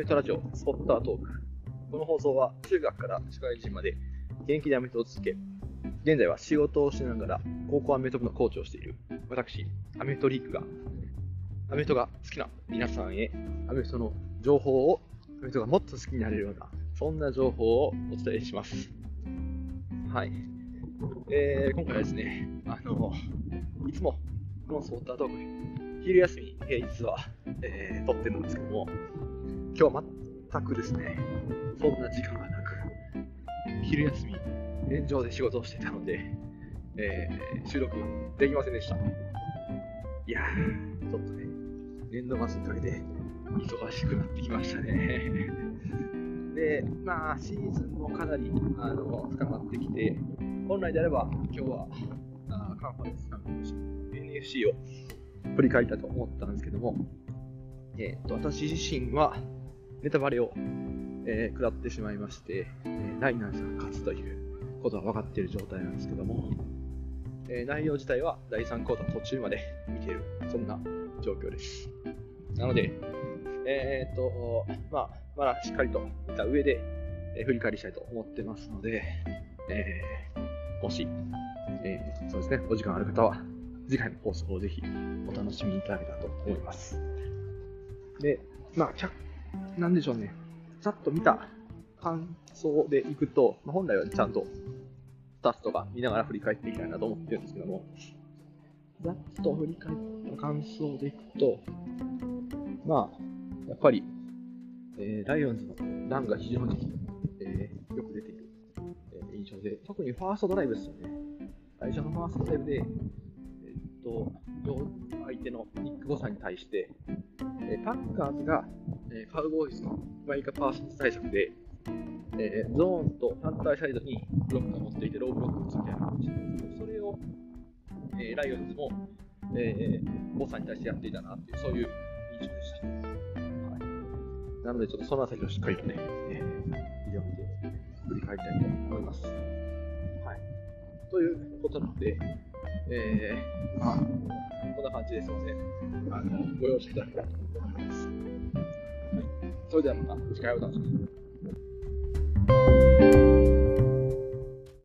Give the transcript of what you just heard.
メフトラジオスポッタートーク。この放送は中学から社会人まで現役でアメフトを続け、現在は仕事をしながら高校アメフト部のコーチをしている私、アメフトリークが、アメフトが好きな皆さんへ、アメフトの情報を、アメフトがもっと好きになれるような、そんな情報をお伝えします。はい。えー、今回はですね、あの、いつもこのスポッタートーク、昼休み、平日は、えー、撮ってるんですけども、今日は全くですね、そんな時間がなく、昼休み、現状で仕事をしていたので、えー、収録できませんでした。いやー、ちょっとね、年度末にかけて忙しくなってきましたね。で、まあ、シーズンもかなりあの深まってきて、本来であれば今日はあカンファレンス参加 NFC を振り返ったと思ったんですけども、えーと、私自身はネタバレを、えー、食らってしまいまして、えー、ライナーズが勝つということは分かっている状態なんですけども、えー、内容自体は第3クォーター途中まで見ている、そんな状況です。なので、えっ、と、まあ、まだしっかりと見た上で、え振り返りしたいと思ってますので、えもし、えそうですね、お時間ある方は、次回の放送をぜひお楽しみいただけたらと思います。で、まあ、なんでしょうね、ざっと見た感想でいくと、まあ、本来はちゃんとスタッツとか見ながら振り返っていきたいなと思ってるんですけども、ざっと振り返った感想でいくと、まあ、やっぱり、えー、ライオンズのランが非常に、えー、よく出ている、えー、印象で、特にファーストドライブですよね。最初のファーストドライブで、えー、っと、相手のニック・ボサに対して、えー、パッカーズが、えー、カウボーイズのマイカ・パーソンズ対策で、えー、ゾーンと反対サイドにブロックを持っていて、ローブロックを打つみたいな感じでそれを、えー、ライオンズも、えー、ボサに対してやっていたなっていう、そういう印象でした。はい、なので、ちょっとそのあたりをしっかりとね、えー、ビデオ見て振り返りたいと思います。はい。ということなので、えー、まあ、こんな感じですいません。あの、ご容赦いただけたらと思います。それではまた次回お楽しみに。